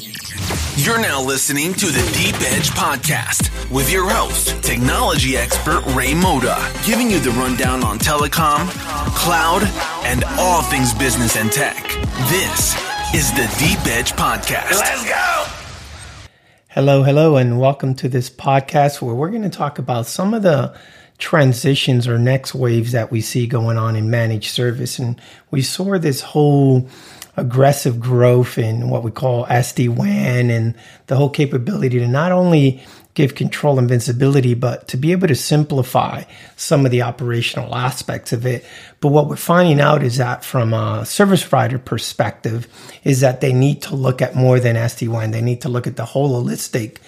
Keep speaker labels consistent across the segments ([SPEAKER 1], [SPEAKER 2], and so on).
[SPEAKER 1] You're now listening to the Deep Edge Podcast with your host, technology expert Ray Mota, giving you the rundown on telecom, cloud, and all things business and tech. This is the Deep Edge Podcast. Let's go!
[SPEAKER 2] Hello, hello, and welcome to this podcast where we're going to talk about some of the transitions or next waves that we see going on in managed service. And we saw this whole aggressive growth in what we call SD WAN and the whole capability to not only give control and visibility, but to be able to simplify some of the operational aspects of it. But what we're finding out is that from a service provider perspective, is that they need to look at more than SD-WAN. They need to look at the whole holistic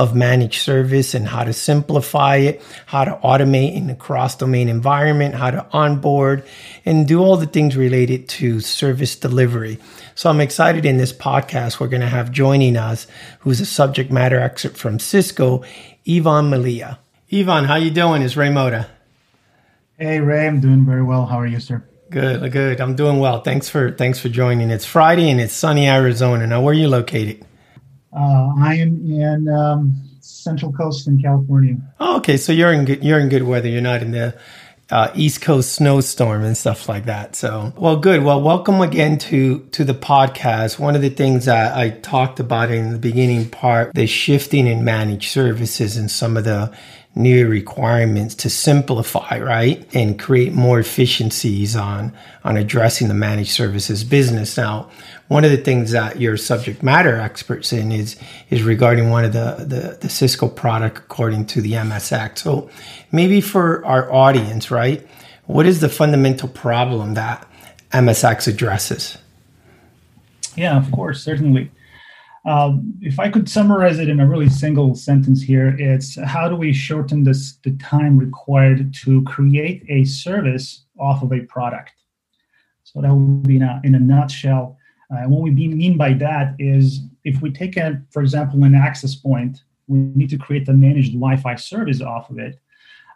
[SPEAKER 2] of managed service and how to simplify it, how to automate in a cross domain environment, how to onboard and do all the things related to service delivery. So I'm excited in this podcast. We're going to have joining us, who's a subject matter expert from Cisco, Ivan Melia. Ivan, how you doing? Is Ray Mota?
[SPEAKER 3] Hey Ray, I'm doing very well. How are you, sir?
[SPEAKER 2] Good, good. I'm doing well. Thanks for thanks for joining. It's Friday and it's sunny Arizona. Now, where are you located?
[SPEAKER 3] Uh, I am in um, Central Coast in California.
[SPEAKER 2] Oh, okay. So you're in good, you're in good weather. You're not in the uh, East Coast snowstorm and stuff like that. So, well, good. Well, welcome again to to the podcast. One of the things that I talked about in the beginning part, the shifting in managed services and some of the new requirements to simplify, right, and create more efficiencies on on addressing the managed services business. Now, one of the things that your subject matter experts in is is regarding one of the the, the Cisco product according to the MSX. So, maybe for our audience, right, what is the fundamental problem that MSX addresses?
[SPEAKER 3] Yeah, of course, certainly. Um, if I could summarize it in a really single sentence here, it's how do we shorten this the time required to create a service off of a product? So that would be in a, in a nutshell. Uh, what we mean by that is if we take, a, for example, an access point, we need to create a managed Wi-Fi service off of it.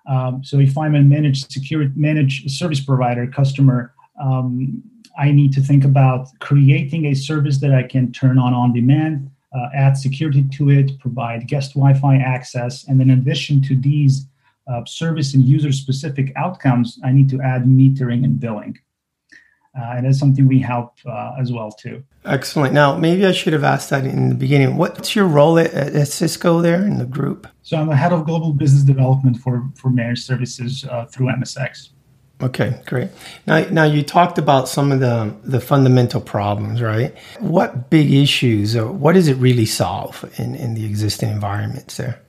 [SPEAKER 3] Um, so if I'm a managed security managed service provider customer, um, I need to think about creating a service that I can turn on on demand, uh, add security to it, provide guest Wi Fi access. And then, in addition to these uh, service and user specific outcomes, I need to add metering and billing. Uh, and that's something we help uh, as well too.
[SPEAKER 2] Excellent. Now, maybe I should have asked that in the beginning. What's your role at, at Cisco there in the group?
[SPEAKER 3] So I'm the head of global business development for for managed services uh, through MSX.
[SPEAKER 2] Okay, great. Now, now you talked about some of the the fundamental problems, right? What big issues, or what does it really solve in in the existing environments there?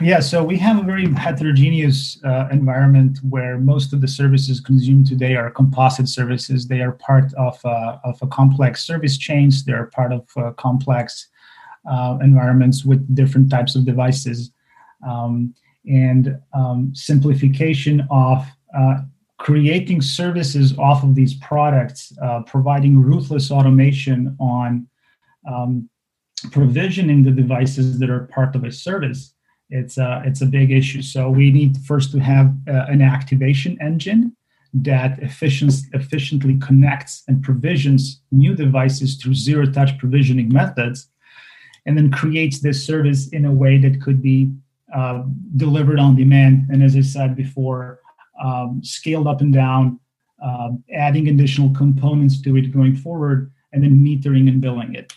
[SPEAKER 3] Yeah, so we have a very heterogeneous uh, environment where most of the services consumed today are composite services. They are part of uh, of a complex service chains. They are part of uh, complex uh, environments with different types of devices, um, and um, simplification of uh, creating services off of these products, uh, providing ruthless automation on um, provisioning the devices that are part of a service. It's a, it's a big issue. So we need first to have uh, an activation engine that efficient, efficiently connects and provisions new devices through zero touch provisioning methods, and then creates this service in a way that could be uh, delivered on demand. And as I said before, um, scaled up and down, uh, adding additional components to it going forward, and then metering and billing it.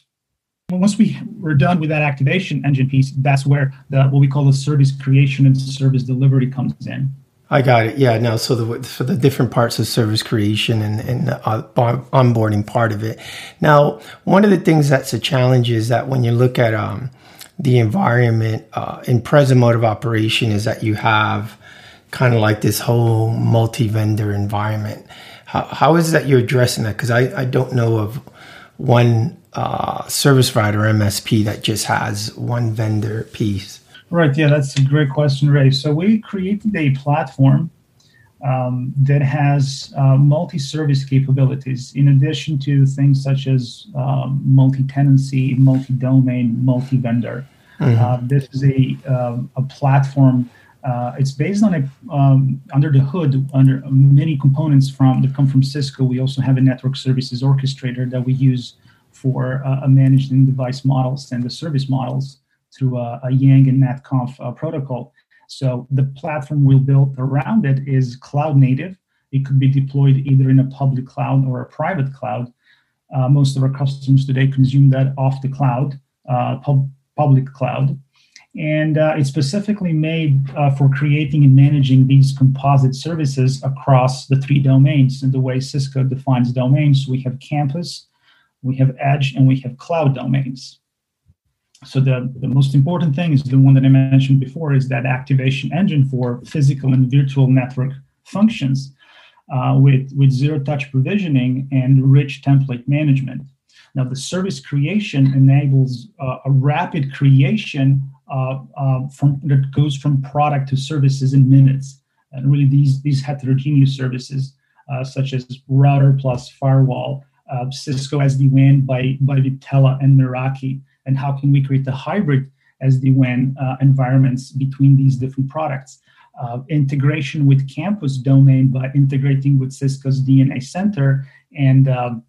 [SPEAKER 3] Once we were done with that activation engine piece, that's where the what we call the service creation and service delivery comes in.
[SPEAKER 2] I got it. Yeah, no. So the for the different parts of service creation and, and uh, onboarding part of it. Now, one of the things that's a challenge is that when you look at um, the environment uh, in present mode of operation, is that you have kind of like this whole multi-vendor environment. How, how is that you're addressing that? Because I, I don't know of one uh, service provider MSP that just has one vendor piece.
[SPEAKER 3] Right. Yeah, that's a great question, Ray. So we created a platform um, that has uh, multi-service capabilities in addition to things such as um, multi-tenancy, multi-domain, multi-vendor. Mm-hmm. Uh, this is a, um, a platform uh, it's based on a um, under the hood under many components from that come from Cisco. We also have a network services orchestrator that we use for uh, managed device models and the service models through a, a Yang and NetConf uh, protocol. So the platform we built around it is cloud native. It could be deployed either in a public cloud or a private cloud. Uh, most of our customers today consume that off the cloud, uh, pub- public cloud. And uh, it's specifically made uh, for creating and managing these composite services across the three domains. And the way Cisco defines domains, we have campus, we have edge, and we have cloud domains. So the, the most important thing is the one that I mentioned before is that activation engine for physical and virtual network functions uh, with, with zero touch provisioning and rich template management. Now, the service creation enables uh, a rapid creation uh, uh, from that goes from product to services in minutes. And really, these these heterogeneous services, uh, such as router plus firewall, uh, Cisco SD-WAN by by Viptela and Meraki, and how can we create the hybrid SD-WAN uh, environments between these different products? Integration with campus domain by integrating with Cisco's DNA Center and um,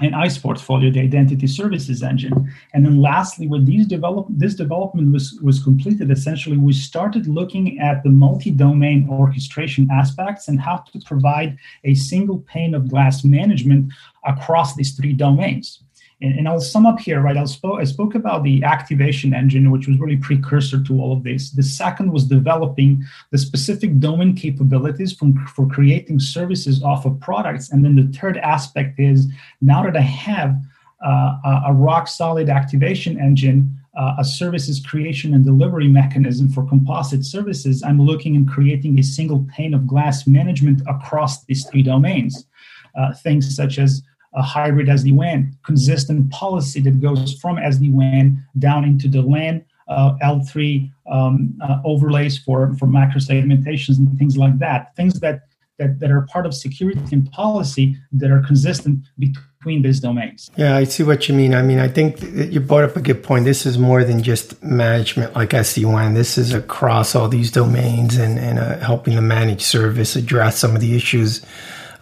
[SPEAKER 3] and ISE portfolio, the identity services engine. And then lastly, when these develop, this development was, was completed, essentially we started looking at the multi-domain orchestration aspects and how to provide a single pane of glass management across these three domains. And, and I'll sum up here, right? I spoke, I spoke about the activation engine, which was really precursor to all of this. The second was developing the specific domain capabilities from, for creating services off of products. And then the third aspect is now that I have uh, a rock solid activation engine, uh, a services creation and delivery mechanism for composite services, I'm looking and creating a single pane of glass management across these three domains. Uh, things such as a hybrid SD-WAN, consistent policy that goes from SD-WAN down into the LAN, uh, L3 um, uh, overlays for, for macro segmentations and things like that. Things that, that, that are part of security and policy that are consistent between these domains.
[SPEAKER 2] Yeah, I see what you mean. I mean, I think you brought up a good point. This is more than just management like SD-WAN. This is across all these domains and, and uh, helping the managed service address some of the issues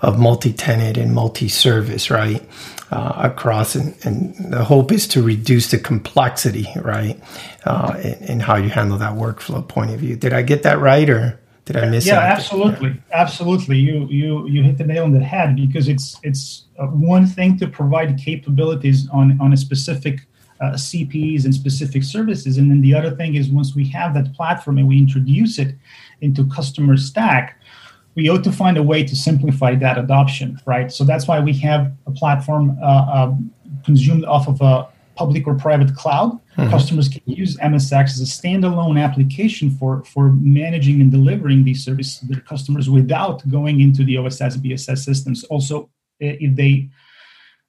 [SPEAKER 2] of multi-tenant and multi-service, right? Uh, across, and, and, the hope is to reduce the complexity, right, uh, in, in, how you handle that workflow point of view. Did I get that right, or did I miss?
[SPEAKER 3] Yeah, anything? absolutely, yeah. absolutely. You you you hit the nail on the head because it's it's uh, one thing to provide capabilities on on a specific uh, CPEs and specific services. And then the other thing is once we have that platform and we introduce it into customer stack, we ought to find a way to simplify that adoption, right? So that's why we have a platform uh, uh, consumed off of a public or private cloud. Mm-hmm. Customers can use MSX as a standalone application for, for managing and delivering these services to their customers without going into the OSS BSS systems. Also, if they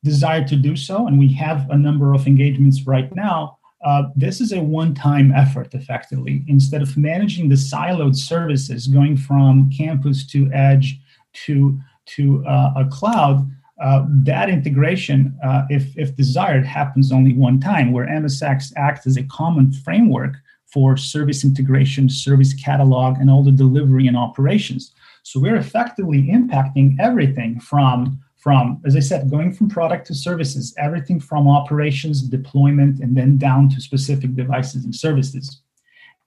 [SPEAKER 3] desire to do so, and we have a number of engagements right now, uh, this is a one-time effort effectively. Instead of managing the siloed services going from campus to edge to to uh, a cloud uh, that integration uh, if if desired happens only one time where msx acts as a common framework for service integration service catalog and all the delivery and operations. So we're effectively impacting everything from from, as I said, going from product to services, everything from operations, deployment, and then down to specific devices and services.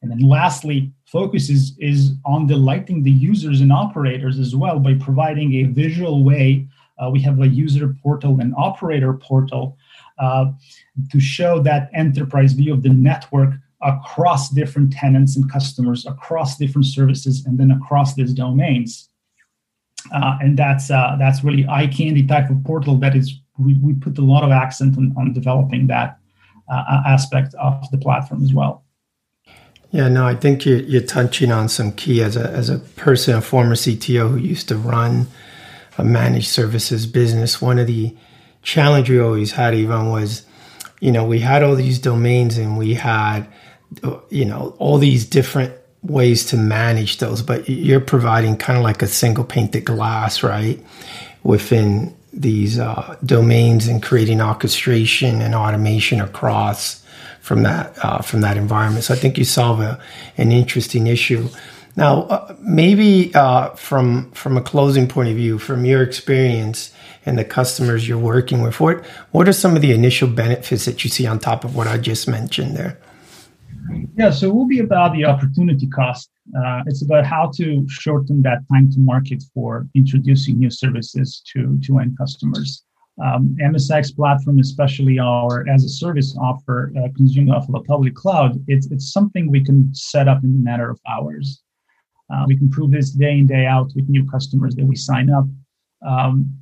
[SPEAKER 3] And then lastly, focus is, is on delighting the users and operators as well by providing a visual way. Uh, we have a user portal and operator portal uh, to show that enterprise view of the network across different tenants and customers, across different services, and then across these domains. Uh, and that's uh, that's really eye candy type of portal that is we, we put a lot of accent on, on developing that uh, aspect of the platform as well.
[SPEAKER 2] Yeah, no, I think you're, you're touching on some key as a as a person, a former CTO who used to run a managed services business. One of the challenge we always had, even was, you know, we had all these domains and we had, you know, all these different ways to manage those, but you're providing kind of like a single painted glass, right? Within these uh, domains and creating orchestration and automation across from that uh, from that environment. So I think you solve a, an interesting issue. Now, uh, maybe uh, from from a closing point of view, from your experience and the customers you're working with, what what are some of the initial benefits that you see on top of what I just mentioned there?
[SPEAKER 3] Yeah, so it will be about the opportunity cost. Uh, it's about how to shorten that time to market for introducing new services to to end customers. Um, MSX platform, especially our as a service offer uh, consumed off of a public cloud, it's it's something we can set up in a matter of hours. Uh, we can prove this day in, day out with new customers that we sign up. Um,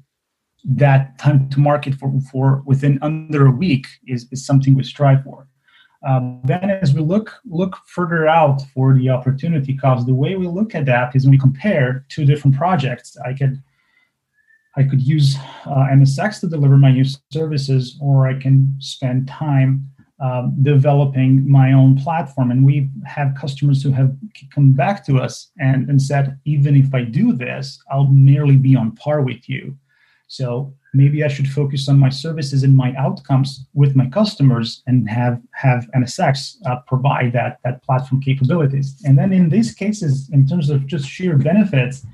[SPEAKER 3] that time to market for, for within under a week is, is something we strive for. Um, then, as we look look further out for the opportunity cost, the way we look at that is when we compare two different projects. I could I could use uh, MSX to deliver my new services, or I can spend time um, developing my own platform. And we have customers who have come back to us and, and said, even if I do this, I'll merely be on par with you. So maybe I should focus on my services and my outcomes with my customers and have have MSX uh, provide that that platform capabilities. And then in these cases, in terms of just sheer benefits,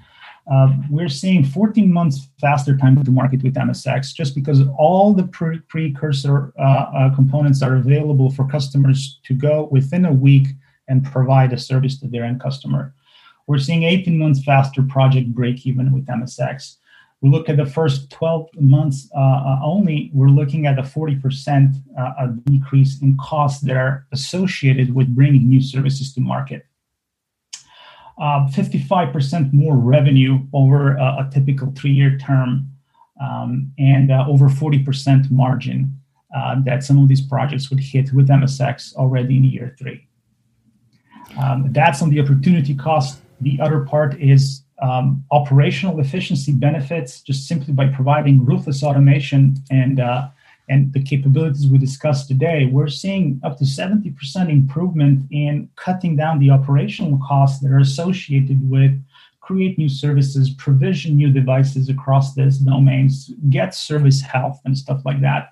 [SPEAKER 3] uh, we're seeing 14 months faster time to market with MSX just because all the pre- precursor uh, uh, components are available for customers to go within a week and provide a service to their end customer. We're seeing 18 months faster project break even with MSX. We look at the first 12 months uh, uh, only, we're looking at a 40% uh, decrease in costs that are associated with bringing new services to market uh, 55% more revenue over a, typical three-year term, um, and uh, over 40% margin uh, that some of these projects would hit with MSX already in year three. Um, that's on the opportunity cost. The other part is um, operational efficiency benefits just simply by providing ruthless automation and uh, and the capabilities we discussed today, we're seeing up to 70% improvement in cutting down the operational costs that are associated with create new services, provision new devices across these domains, get service health and stuff like that.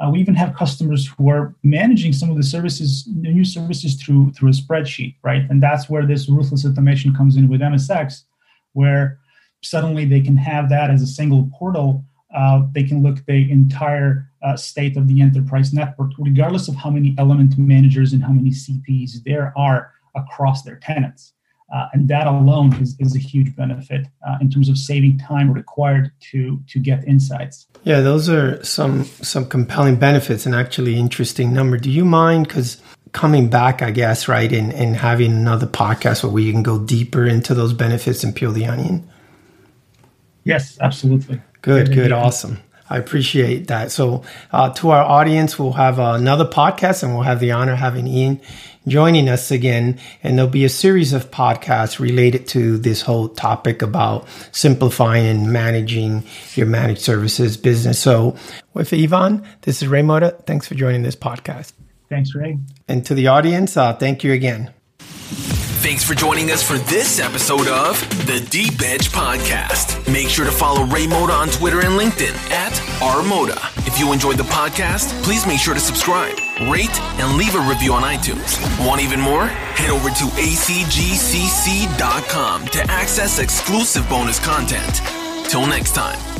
[SPEAKER 3] Uh, we even have customers who are managing some of the services, the new services through through a spreadsheet, right? And that's where this ruthless automation comes in with MSX, where suddenly they can have that as a single portal uh, they can look the entire uh, state of the enterprise network, regardless of how many element managers and how many CPs there are across their tenants. Uh, and that alone is, is a huge benefit uh, in terms of saving time required to to get insights.
[SPEAKER 2] Yeah, those are some some compelling benefits and actually interesting number. Do you mind because coming back, I guess, right, and, and having another podcast where we can go deeper into those benefits and peel the onion?
[SPEAKER 3] Yes, absolutely.
[SPEAKER 2] Good, good, awesome. I appreciate that. So, uh, to our audience, we'll have another podcast and we'll have the honor of having Ian joining us again. And there'll be a series of podcasts related to this whole topic about simplifying and managing your managed services business. So, with Ivan, this is Ray Mota. Thanks for joining this podcast.
[SPEAKER 3] Thanks, Ray.
[SPEAKER 2] And to the audience, uh, thank you again.
[SPEAKER 1] Thanks for joining us for this episode of the Deep Edge Podcast. Make sure to follow Ray Mota on Twitter and LinkedIn at rmoda. If you enjoyed the podcast, please make sure to subscribe, rate, and leave a review on iTunes. Want even more? Head over to acgcc.com to access exclusive bonus content. Till next time.